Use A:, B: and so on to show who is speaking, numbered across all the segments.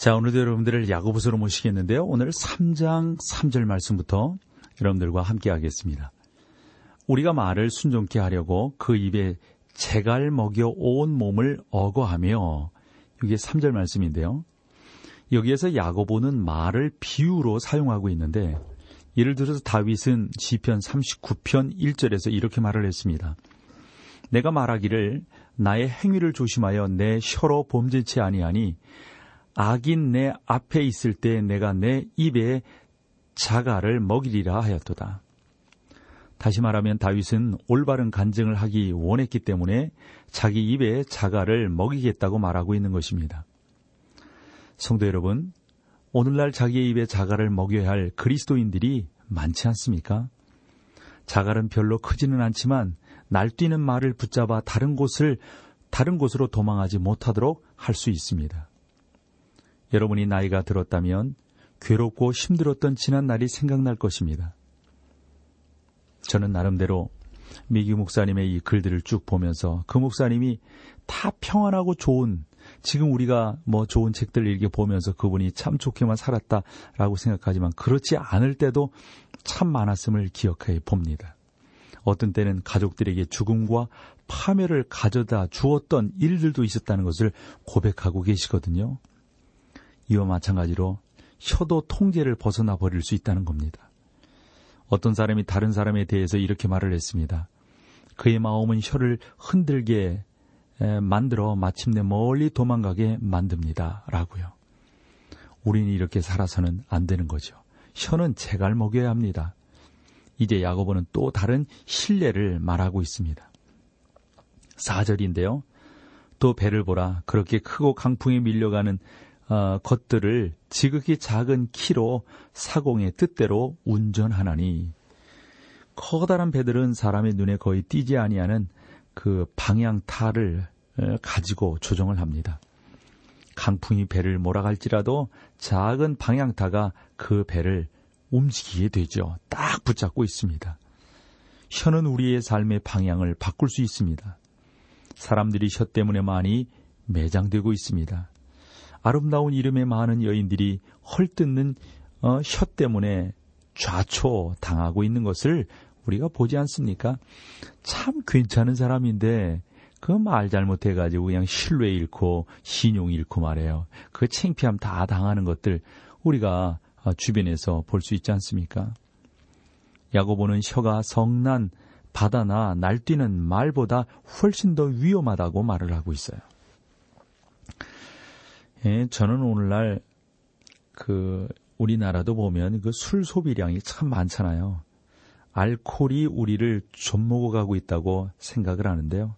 A: 자, 오늘도 여러분들을 야고보서로 모시겠는데요. 오늘 3장 3절 말씀부터 여러분들과 함께 하겠습니다. 우리가 말을 순종케 하려고 그 입에 재갈 먹여 온 몸을 어거하며 이게 3절 말씀인데요. 여기에서 야고보는 말을 비유로 사용하고 있는데 예를 들어서 다윗은 시편 39편 1절에서 이렇게 말을 했습니다. 내가 말하기를 나의 행위를 조심하여 내 혀로 범죄치 아니하니 악인 내 앞에 있을 때 내가 내 입에 자가를 먹이리라 하였도다. 다시 말하면 다윗은 올바른 간증을 하기 원했기 때문에 자기 입에 자가를 먹이겠다고 말하고 있는 것입니다. 성도 여러분, 오늘날 자기의 입에 자가를 먹여야 할 그리스도인들이 많지 않습니까? 자갈은 별로 크지는 않지만 날뛰는 말을 붙잡아 다른 곳을 다른 곳으로 도망하지 못하도록 할 수 있습니다. 여러분이 나이가 들었다면 괴롭고 힘들었던 지난 날이 생각날 것입니다. 저는 나름대로 미기 목사님의 이 글들을 쭉 보면서 그 목사님이 다 평안하고 좋은 지금 우리가 뭐 좋은 책들 읽게 보면서 그분이 참 좋게만 살았다라고 생각하지만 그렇지 않을 때도 참 많았음을 기억해 봅니다. 어떤 때는 가족들에게 죽음과 파멸을 가져다 주었던 일들도 있었다는 것을 고백하고 계시거든요. 이와 마찬가지로 혀도 통제를 벗어나 버릴 수 있다는 겁니다. 어떤 사람이 다른 사람에 대해서 이렇게 말을 했습니다. 그의 마음은 혀를 흔들게 만들어 마침내 멀리 도망가게 만듭니다. 라고요. 우리는 이렇게 살아서는 안 되는 거죠. 혀는 제갈 먹여야 합니다. 이제 야고보는 또 다른 신뢰를 말하고 있습니다. 4절인데요. 또 배를 보라. 그렇게 크고 강풍에 밀려가는 어, 것들을 지극히 작은 키로 사공의 뜻대로 운전하나니 커다란 배들은 사람의 눈에 거의 띄지 아니하는 그 방향타를 어, 가지고 조정을 합니다. 강풍이 배를 몰아갈지라도 작은 방향타가 그 배를 움직이게 되죠. 딱 붙잡고 있습니다. 혀는 우리의 삶의 방향을 바꿀 수 있습니다. 사람들이 혀 때문에 많이 매장되고 있습니다. 아름다운 이름의 많은 여인들이 헐뜯는 어, 혀 때문에 좌초 당하고 있는 것을 우리가 보지 않습니까? 참 괜찮은 사람인데 그 말 잘못해가지고 그냥 신뢰 잃고 신용 잃고 말해요. 그 창피함 다 당하는 것들 우리가 어, 주변에서 볼 수 있지 않습니까? 야고보는 혀가 성난 바다나 날뛰는 말보다 훨씬 더 위험하다고 말을 하고 있어요. 예, 저는 오늘날 그 우리나라도 보면 그 술 소비량이 참 많잖아요. 알코올이 우리를 좀먹어 가고 있다고 생각을 하는데요.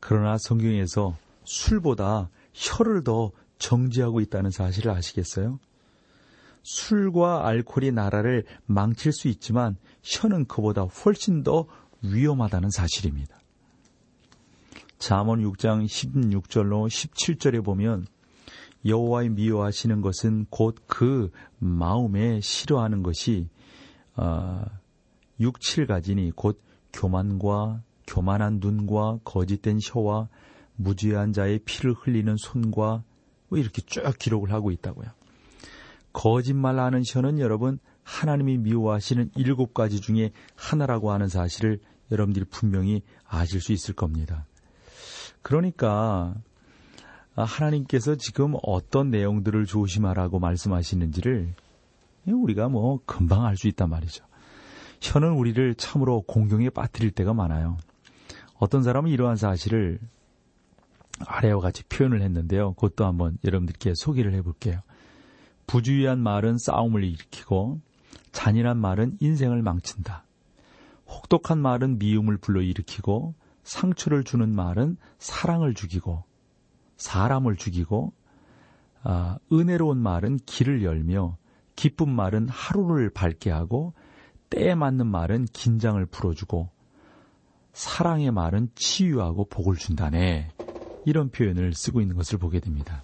A: 그러나 성경에서 술보다 혀를 더 정지하고 있다는 사실을 아시겠어요? 술과 알코올이 나라를 망칠 수 있지만 혀는 그보다 훨씬 더 위험하다는 사실입니다. 잠언 6장 16절로 17절에 보면 여호와의 미워하시는 것은 곧 그 마음에 싫어하는 것이 어, 6, 7가지니 곧 교만과 교만한 눈과 거짓된 혀와 무죄한 자의 피를 흘리는 손과 뭐 이렇게 쭉 기록을 하고 있다고요. 거짓말하는 혀는 여러분 하나님이 미워하시는 일곱 가지 중에 하나라고 하는 사실을 여러분들이 분명히 아실 수 있을 겁니다. 그러니까 하나님께서 지금 어떤 내용들을 조심하라고 말씀하시는지를 우리가 뭐 금방 알 수 있단 말이죠. 혀는 우리를 참으로 공경에 빠뜨릴 때가 많아요. 어떤 사람은 이러한 사실을 아래와 같이 표현을 했는데요. 그것도 한번 여러분들께 소개를 해볼게요. 부주의한 말은 싸움을 일으키고 잔인한 말은 인생을 망친다. 혹독한 말은 미움을 불러일으키고 상처를 주는 말은 사랑을 죽이고 사람을 죽이고 아, 은혜로운 말은 길을 열며 기쁜 말은 하루를 밝게 하고 때에 맞는 말은 긴장을 풀어주고 사랑의 말은 치유하고 복을 준다네. 이런 표현을 쓰고 있는 것을 보게 됩니다.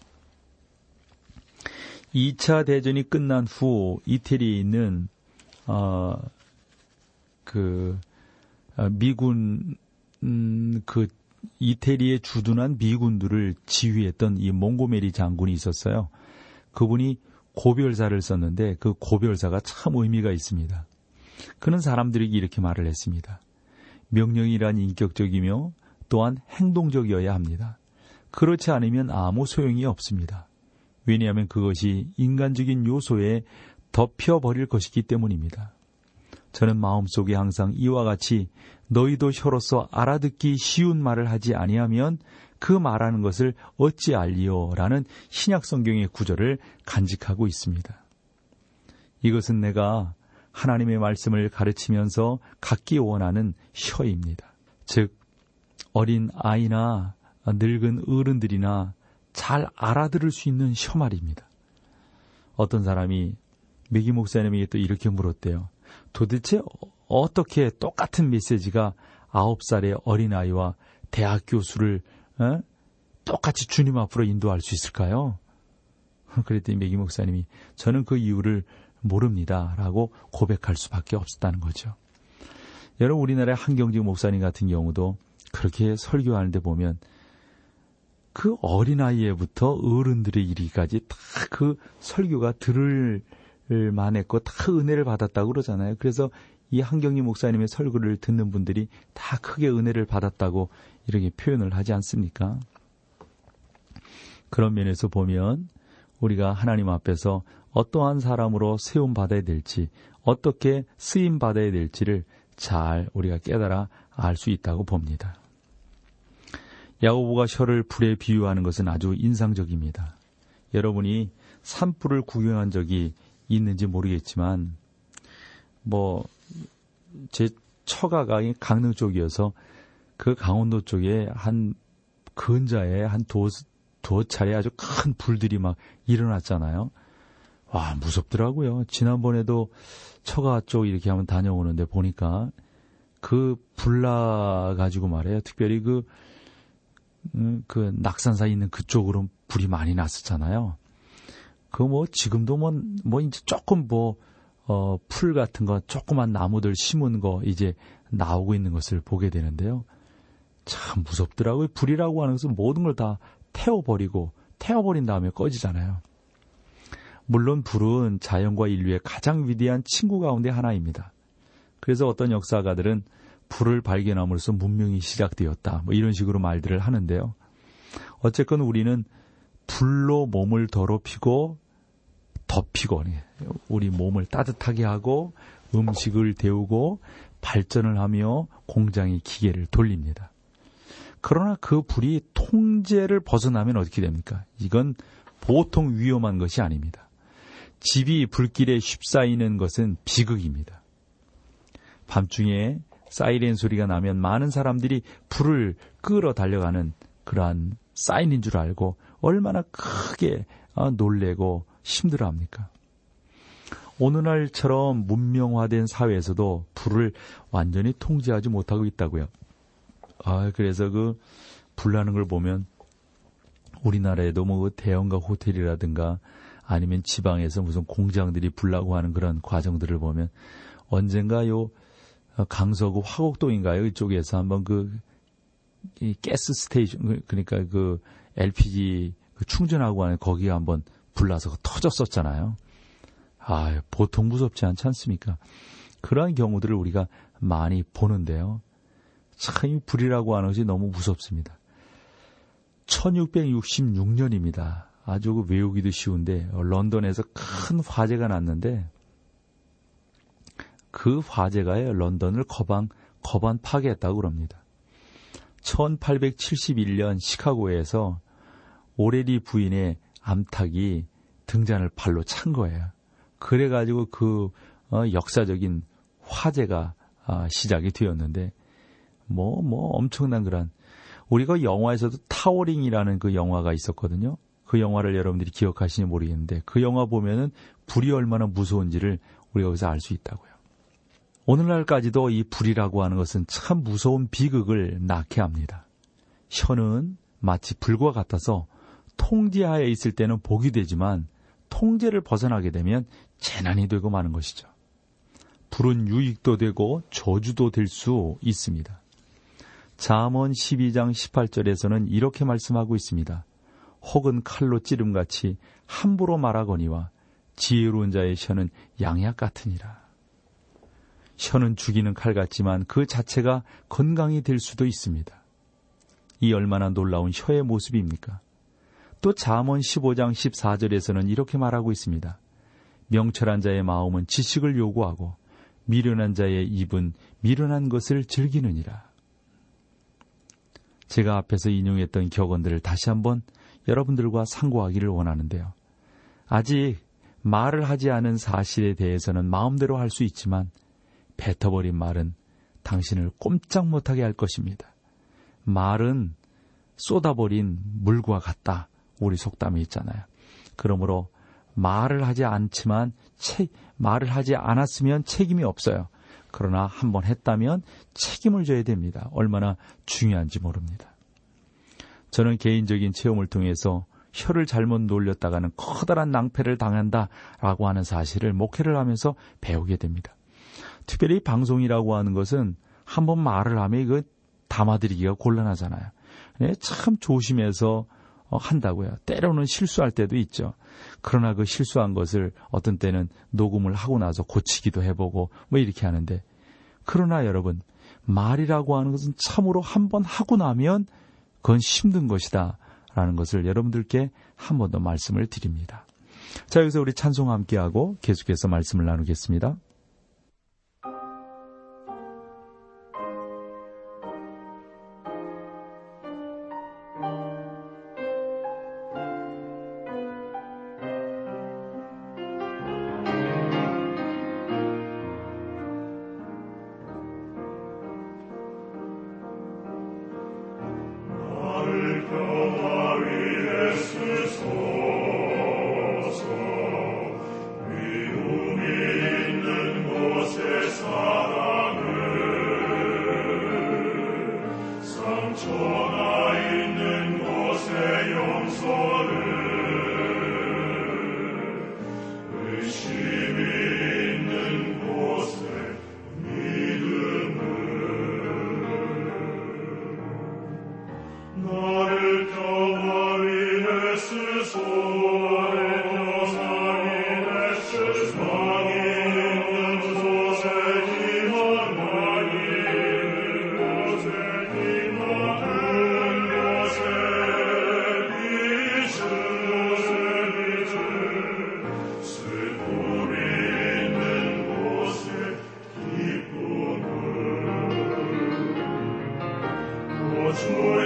A: 2차 대전이 끝난 후 이태리에 있는 어, 그 어, 미군 음, 그 이태리에 주둔한 미군들을 지휘했던 이 몽고메리 장군이 있었어요. 그분이 고별사를 썼는데 그 고별사가 참 의미가 있습니다. 그는 사람들에게 이렇게 말을 했습니다. 명령이란 인격적이며 또한 행동적이어야 합니다. 그렇지 않으면 아무 소용이 없습니다. 왜냐하면 그것이 인간적인 요소에 덮여버릴 것이기 때문입니다. 저는 마음속에 항상 이와 같이 너희도 혀로서 알아듣기 쉬운 말을 하지 아니하면 그 말하는 것을 어찌 알리오라는 신약 성경의 구절을 간직하고 있습니다. 이것은 내가 하나님의 말씀을 가르치면서 갖기 원하는 혀입니다. 즉 어린 아이나 늙은 어른들이나 잘 알아들을 수 있는 혀 말입니다. 어떤 사람이 메기 목사님에게 또 이렇게 물었대요. 도대체 어떻게 똑같은 메시지가 아홉 살의 어린아이와 대학 교수를 어? 똑같이 주님 앞으로 인도할 수 있을까요? 그랬더니 메기 목사님이 저는 그 이유를 모릅니다. 라고 고백할 수밖에 없었다는 거죠. 여러분, 우리나라의 한경직 목사님 같은 경우도 그렇게 설교하는데 보면 그 어린아이에부터 어른들의 이르기까지 다 그 설교가 들을 만했고 다 은혜를 받았다고 그러잖아요. 그래서 이 한경희 목사님의 설교를 듣는 분들이 다 크게 은혜를 받았다고 이렇게 표현을 하지 않습니까? 그런 면에서 보면 우리가 하나님 앞에서 어떠한 사람으로 세움 받아야 될지, 어떻게 쓰임 받아야 될지를 잘 우리가 깨달아 알 수 있다고 봅니다. 야고보가 혀를 불에 비유하는 것은 아주 인상적입니다. 여러분이 산불을 구경한 적이 있는지 모르겠지만 뭐 제 처가가 강릉 쪽이어서 그 강원도 쪽에 한 근자에 한 도, 두 차례 아주 큰 불들이 막 일어났잖아요. 와, 무섭더라고요. 지난번에도 처가 쪽 이렇게 한번 다녀오는데 보니까 그 불나 가지고 말해요. 특별히 그, 음, 그 낙산사 있는 그쪽으로 불이 많이 났었잖아요. 그 뭐 지금도 뭐, 뭐 이제 조금 뭐, 어, 풀 같은 거, 조그만 나무들 심은 거 이제 나오고 있는 것을 보게 되는데요. 참 무섭더라고요. 불이라고 하는 것은 모든 걸 다 태워버리고, 태워버린 다음에 꺼지잖아요. 물론 불은 자연과 인류의 가장 위대한 친구 가운데 하나입니다. 그래서 어떤 역사가들은 불을 발견함으로써 문명이 시작되었다. 뭐 이런 식으로 말들을 하는데요. 어쨌건 우리는 불로 몸을 더럽히고 덮이고 우리 몸을 따뜻하게 하고 음식을 데우고 발전을 하며 공장의 기계를 돌립니다. 그러나 그 불이 통제를 벗어나면 어떻게 됩니까? 이건 보통 위험한 것이 아닙니다. 집이 불길에 휩싸이는 것은 비극입니다. 밤중에 사이렌 소리가 나면 많은 사람들이 불을 끄러 달려가는 그러한 사인인 줄 알고 얼마나 크게 어, 놀래고 힘들어 합니까? 오늘날처럼 문명화된 사회에서도 불을 완전히 통제하지 못하고 있다고요. 아, 그래서 그 불나는 걸 보면 우리나라에도 뭐그 대형가 호텔이라든가 아니면 지방에서 무슨 공장들이 불나고 하는 그런 과정들을 보면 언젠가 요 강서구 화곡동인가요? 이쪽에서 한번 그 가스 스테이션 그러니까 그 LPG 그 충전하고 하는 거기에 한번 불나서 터졌었잖아요. 아, 보통 무섭지 않지 않습니까? 그러한 경우들을 우리가 많이 보는데요. 참 불이라고 하는 것이 너무 무섭습니다. 1666년입니다. 아주 그 외우기도 쉬운데 런던에서 큰 화재가 났는데 그 화재가 런던을 거방 거반 파괴했다고 그럽니다. 1871년 시카고에서 오레리 부인의 암탉이 등잔을 발로 찬 거예요. 그래가지고 그 어, 역사적인 화재가 아, 시작이 되었는데 뭐뭐 뭐 엄청난 그런 우리가 영화에서도 타워링이라는 그 영화가 있었거든요. 그 영화를 여러분들이 기억하시는지 모르겠는데 그 영화 보면은 불이 얼마나 무서운지를 우리가 여기서 알 수 있다고요. 오늘날까지도 이 불이라고 하는 것은 참 무서운 비극을 낳게 합니다. 혀는 마치 불과 같아서 통제하에 있을 때는 복이 되지만 통제를 벗어나게 되면 재난이 되고 마는 것이죠. 불은 유익도 되고 저주도 될 수 있습니다. 잠언 12장 18절에서는 이렇게 말씀하고 있습니다. 혹은 칼로 찌름같이 함부로 말하거니와 지혜로운 자의 혀는 양약 같으니라. 혀는 죽이는 칼 같지만 그 자체가 건강이 될 수도 있습니다. 이 얼마나 놀라운 혀의 모습입니까? 또 잠언 15장 14절에서는 이렇게 말하고 있습니다. 명철한 자의 마음은 지식을 요구하고 미련한 자의 입은 미련한 것을 즐기느니라. 제가 앞에서 인용했던 격언들을 다시 한번 여러분들과 상고하기를 원하는데요. 아직 말을 하지 않은 사실에 대해서는 마음대로 할 수 있지만 뱉어버린 말은 당신을 꼼짝 못하게 할 것입니다. 말은 쏟아버린 물과 같다. 우리 속담이 있잖아요. 그러므로 말을 하지 않지만 체, 말을 하지 않았으면 책임이 없어요. 그러나 한번 했다면 책임을 져야 됩니다. 얼마나 중요한지 모릅니다. 저는 개인적인 체험을 통해서 혀를 잘못 놀렸다가는 커다란 낭패를 당한다라고 하는 사실을 목회를 하면서 배우게 됩니다. 특별히 방송이라고 하는 것은 한번 말을 하면 이거 담아드리기가 곤란하잖아요. 네, 참 조심해서 어, 한다고요. 때로는 실수할 때도 있죠. 그러나 그 실수한 것을 어떤 때는 녹음을 하고 나서 고치기도 해보고 뭐 이렇게 하는데 그러나 여러분 말이라고 하는 것은 참으로 한 번 하고 나면 그건 힘든 것이다. 라는 것을 여러분들께 한 번 더 말씀을 드립니다. 자, 여기서 우리 찬송 함께하고 계속해서 말씀을 나누겠습니다.
B: すご。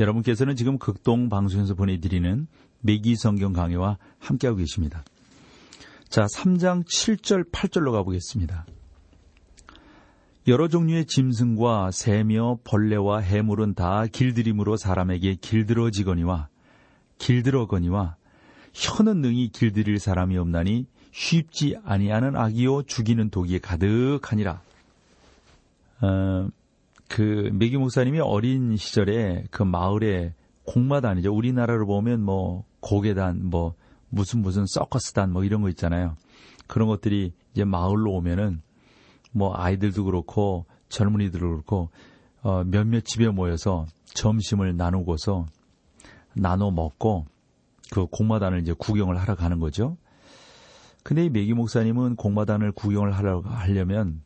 A: 여러분께서는 지금 극동 방송에서 보내드리는 매기 성경 강해와 함께하고 계십니다. 자, 3장 7절, 8절로 가보겠습니다. 여러 종류의 짐승과 새며 벌레와 해물은 다 길들임으로 사람에게 길들어지거니와 길들어거니와 혀는 능히 길들일 사람이 없나니 쉽지 아니하는 악이요 죽이는 독이 가득하니라. 어, 그 메기 목사님이 어린 시절에 그 마을에 공마단이죠. 우리나라로 보면 뭐 고개단, 뭐 무슨 무슨 서커스단 뭐 이런 거 있잖아요. 그런 것들이 이제 마을로 오면은 뭐 아이들도 그렇고 젊은이들도 그렇고 어 몇몇 집에 모여서 점심을 나누고서 나눠 먹고 그 공마단을 이제 구경을 하러 가는 거죠. 근데 이 메기 목사님은 공마단을 구경을 하려면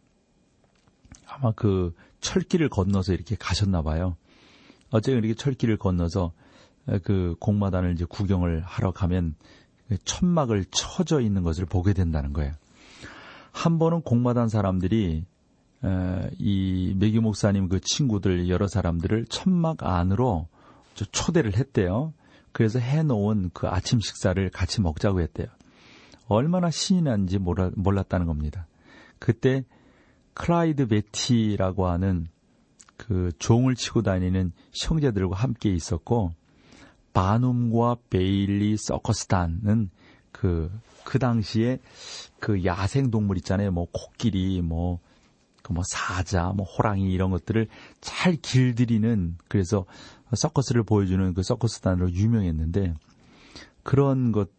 A: 아마 그 철길을 건너서 이렇게 가셨나 봐요. 어쨌든 이렇게 철길을 건너서 그 공마단을 이제 구경을 하러 가면 천막을 쳐져 있는 것을 보게 된다는 거예요. 한 번은 공마단 사람들이 이 메기 목사님 그 친구들 여러 사람들을 천막 안으로 초대를 했대요. 그래서 해놓은 그 아침 식사를 같이 먹자고 했대요. 얼마나 신이 난지 몰랐다는 겁니다. 그때 클라이드 베티라고 하는 그 종을 치고 다니는 형제들과 함께 있었고 바눔과 베일리 서커스단은 그, 그 당시에 그 야생 동물 있잖아요. 뭐 코끼리, 뭐, 그 뭐 사자, 뭐 호랑이 이런 것들을 잘 길들이는 그래서 서커스를 보여주는 그 서커스단으로 유명했는데 그런 것,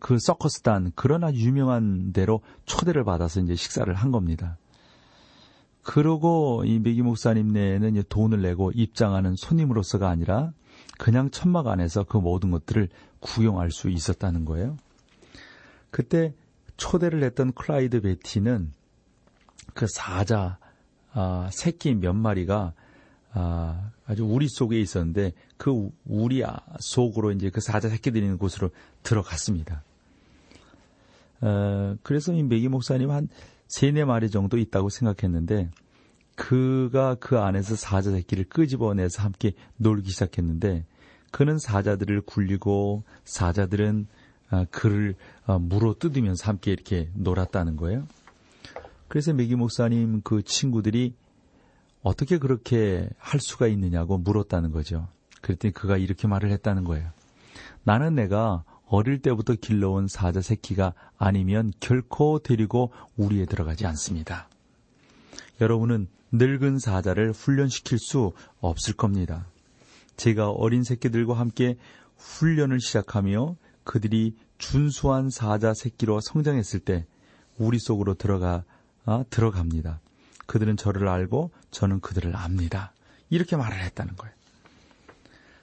A: 그 서커스단, 아주 유명한 대로 초대를 받아서 이제 식사를 한 겁니다. 그러고 이 메기 목사님 내에는 돈을 내고 입장하는 손님으로서가 아니라 그냥 천막 안에서 그 모든 것들을 구경할 수 있었다는 거예요. 그때 초대를 했던 클라이드 베티는 그 사자 아, 새끼 몇 마리가 아, 아주 우리 속에 있었는데 그 우리 속으로 이제 그 사자 새끼들이 있는 곳으로 들어갔습니다. 어, 그래서 이 메기 목사님 한 세네 마리 정도 있다고 생각했는데 그가 그 안에서 사자 새끼를 끄집어내서 함께 놀기 시작했는데 그는 사자들을 굴리고 사자들은 아, 그를 아, 물어 뜯으면서 함께 이렇게 놀았다는 거예요. 그래서 메기 목사님 그 친구들이 어떻게 그렇게 할 수가 있느냐고 물었다는 거죠. 그랬더니 그가 이렇게 말을 했다는 거예요. 나는 내가 어릴 때부터 길러온 사자 새끼가 아니면 결코 데리고 우리에 들어가지 않습니다. 여러분은 늙은 사자를 훈련시킬 수 없을 겁니다. 제가 어린 새끼들과 함께 훈련을 시작하며 그들이 준수한 사자 새끼로 성장했을 때 우리 속으로 들어가 아, 들어갑니다. 그들은 저를 알고 저는 그들을 압니다. 이렇게 말을 했다는 거예요.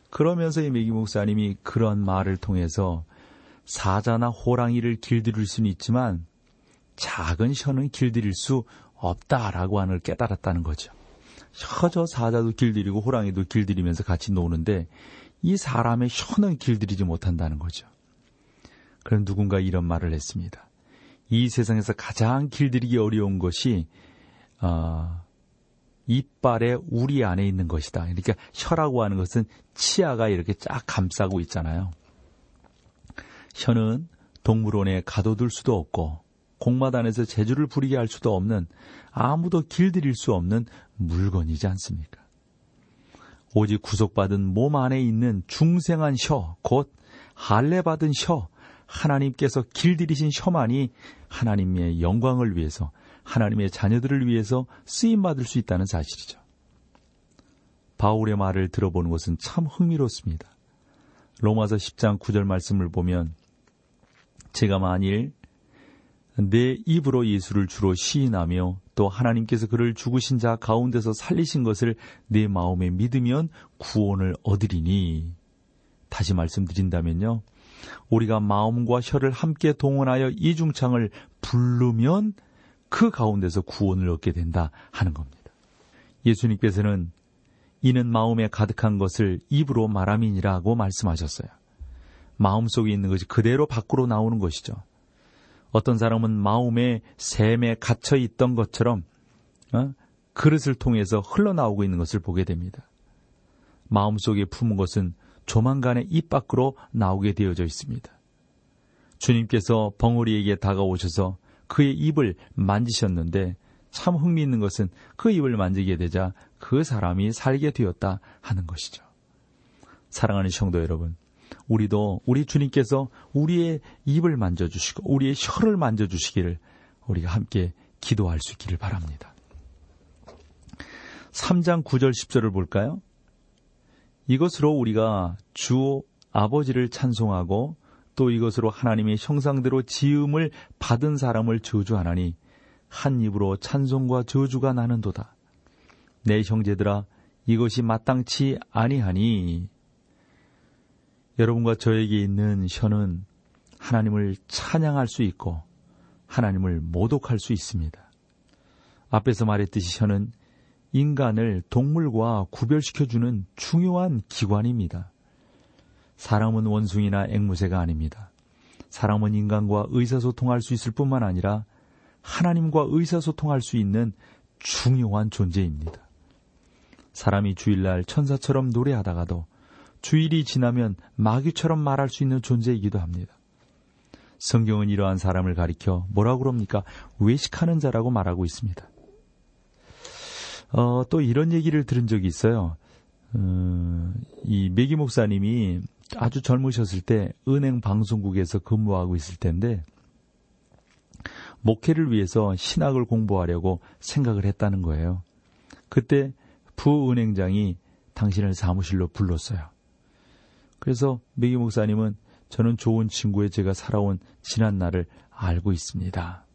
A: 그러면서 이 메기 목사님이 그런 말을 통해서 사자나 호랑이를 길들일 수는 있지만 작은 혀는 길들일 수 없다라고 하는 걸 깨달았다는 거죠. 혀저 사자도 길들이고 호랑이도 길들이면서 같이 노는데 이 사람의 혀는 길들이지 못한다는 거죠. 그럼 누군가 이런 말을 했습니다. 이 세상에서 가장 길들이기 어려운 것이 어, 이빨의 우리 안에 있는 것이다. 그러니까 혀라고 하는 것은 치아가 이렇게 쫙 감싸고 있잖아요. 혀는 동물원에 가둬둘 수도 없고 공마단에서 재주를 부리게 할 수도 없는 아무도 길들일 수 없는 물건이지 않습니까? 오직 구속받은 몸 안에 있는 중생한 혀, 곧 할례받은 혀, 하나님께서 길들이신 혀만이 하나님의 영광을 위해서 하나님의 자녀들을 위해서 쓰임 받을 수 있다는 사실이죠. 바울의 말을 들어보는 것은 참 흥미롭습니다. 로마서 10장 9절 말씀을 보면 제가 만일 내 입으로 예수를 주로 시인하며 또 하나님께서 그를 죽으신 자 가운데서 살리신 것을 내 마음에 믿으면 구원을 얻으리니 다시 말씀드린다면요. 우리가 마음과 혀를 함께 동원하여 이중창을 부르면 그 가운데서 구원을 얻게 된다 하는 겁니다. 예수님께서는 이는 마음에 가득한 것을 입으로 말함이니라고 말씀하셨어요. 마음속에 있는 것이 그대로 밖으로 나오는 것이죠. 어떤 사람은 마음의 샘에 갇혀 있던 것처럼 어? 그릇을 통해서 흘러나오고 있는 것을 보게 됩니다. 마음속에 품은 것은 조만간에 입 밖으로 나오게 되어져 있습니다. 주님께서 벙어리에게 다가오셔서 그의 입을 만지셨는데 참 흥미있는 것은 그 입을 만지게 되자 그 사람이 살게 되었다 하는 것이죠. 사랑하는 성도 여러분, 우리도 우리 주님께서 우리의 입을 만져주시고 우리의 혀를 만져주시기를 우리가 함께 기도할 수 있기를 바랍니다. 3장 9절 10절을 볼까요? 이것으로 우리가 주 아버지를 찬송하고 또 이것으로 하나님의 형상대로 지음을 받은 사람을 저주하나니 한 입으로 찬송과 저주가 나는도다. 내 형제들아 이것이 마땅치 아니하니 여러분과 저에게 있는 혀는 하나님을 찬양할 수 있고 하나님을 모독할 수 있습니다. 앞에서 말했듯이 혀는 인간을 동물과 구별시켜주는 중요한 기관입니다. 사람은 원숭이나 앵무새가 아닙니다. 사람은 인간과 의사소통할 수 있을 뿐만 아니라 하나님과 의사소통할 수 있는 중요한 존재입니다. 사람이 주일날 천사처럼 노래하다가도 주일이 지나면 마귀처럼 말할 수 있는 존재이기도 합니다. 성경은 이러한 사람을 가리켜 뭐라고 그럽니까? 외식하는 자라고 말하고 있습니다. 어, 또 이런 얘기를 들은 적이 있어요. 어, 이 메기 목사님이 아주 젊으셨을 때 은행 방송국에서 근무하고 있을 텐데 목회를 위해서 신학을 공부하려고 생각을 했다는 거예요. 그때 부은행장이 당신을 사무실로 불렀어요. 그래서 메기 목사님은 저는 좋은 친구의 제가 살아온 지난 날을 알고 있습니다.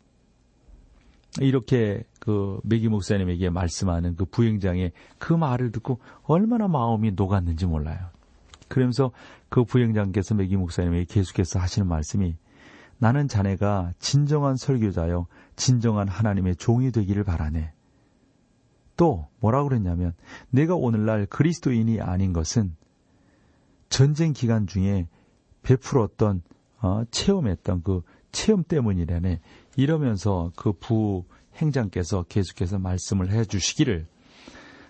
A: 이렇게 그 메기 목사님에게 말씀하는 그 부행장의 그 말을 듣고 얼마나 마음이 녹았는지 몰라요. 그러면서 그 부행장께서 메기 목사님에게 계속해서 하시는 말씀이 나는 자네가 진정한 설교자요, 진정한 하나님의 종이 되기를 바라네. 또 뭐라고 그랬냐면 내가 오늘날 그리스도인이 아닌 것은 전쟁 기간 중에 베풀었던 어, 체험했던 그 체험 때문이라네. 이러면서 그 부 행장께서 계속해서 말씀을 해 주시기를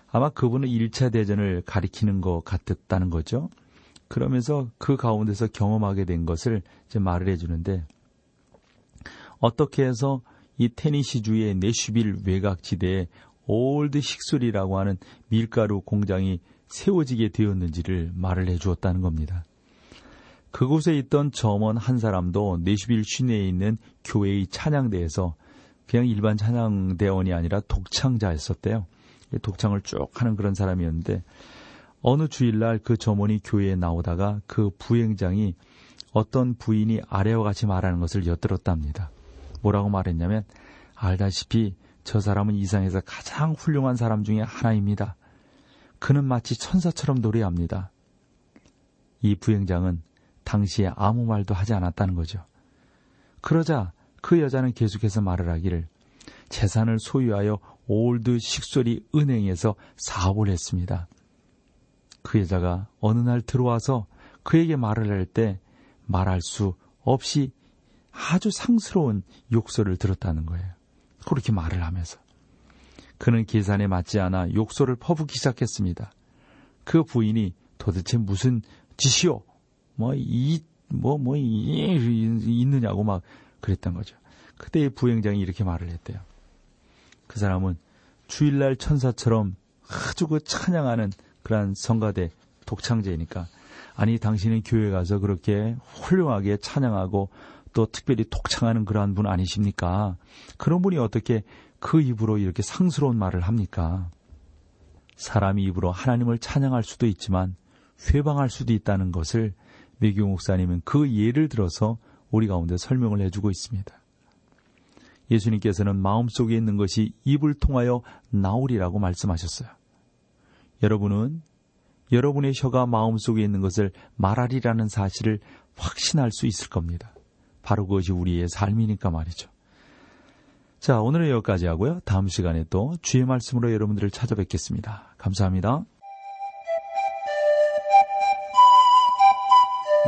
A: 아마 그분은 1차 대전을 가리키는 것 같았다는 거죠. 그러면서 그 가운데서 경험하게 된 것을 이제 말을 해 주는데 어떻게 해서 이 테네시주의 내슈빌 외곽지대에 올드 식술이라고 하는 밀가루 공장이 세워지게 되었는지를 말을 해 주었다는 겁니다. 그곳에 있던 점원 한 사람도 내슈빌 시내에 있는 교회의 찬양대에서 그냥 일반 찬양대원이 아니라 독창자였었대요. 독창을 쭉 하는 그런 사람이었는데 어느 주일날 그 점원이 교회에 나오다가 그 부행장이 어떤 부인이 아래와 같이 말하는 것을 엿들었답니다. 뭐라고 말했냐면 알다시피 저 사람은 이상에서 가장 훌륭한 사람 중에 하나입니다. 그는 마치 천사처럼 노래합니다. 이 부행장은 당시에 아무 말도 하지 않았다는 거죠. 그러자 그 여자는 계속해서 말을 하기를 재산을 소유하여 올드 식소리 은행에서 사업을 했습니다. 그 여자가 어느 날 들어와서 그에게 말을 할 때 말할 수 없이 아주 상스러운 욕설을 들었다는 거예요. 그렇게 말을 하면서. 그는 계산에 맞지 않아 욕설을 퍼붓기 시작했습니다. 그 부인이 도대체 무슨 짓이요? 뭐, 이, 뭐, 뭐, 이, 있느냐고 막 그랬던 거죠. 그때 부행장이 이렇게 말을 했대요. 그 사람은 주일날 천사처럼 아주 그 찬양하는 그러한 성가대 독창제니까 아니 당신은 교회 가서 그렇게 훌륭하게 찬양하고 또 특별히 독창하는 그러한 분 아니십니까? 그런 분이 어떻게 그 입으로 이렇게 상스러운 말을 합니까? 사람이 입으로 하나님을 찬양할 수도 있지만 회방할 수도 있다는 것을 매규 목사님은 그 예를 들어서 우리 가운데 설명을 해주고 있습니다. 예수님께서는 마음속에 있는 것이 입을 통하여 나오리라고 말씀하셨어요. 여러분은 여러분의 혀가 마음속에 있는 것을 말하리라는 사실을 확신할 수 있을 겁니다. 바로 그것이 우리의 삶이니까 말이죠. 자, 오늘은 여기까지 하고요. 다음 시간에 또 주의 말씀으로 여러분들을 찾아뵙겠습니다. 감사합니다.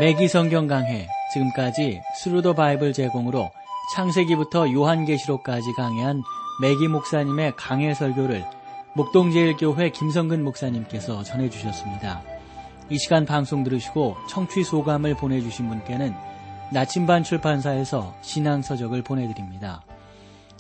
C: 매기 성경 강해 지금까지 Thru the Bible 제공으로 창세기부터 요한계시록까지 강해한 매기 목사님의 강해 설교를 목동제일교회 김성근 목사님께서 전해주셨습니다. 이 시간 방송 들으시고 청취 소감을 보내주신 분께는 나침반 출판사에서 신앙서적을 보내드립니다.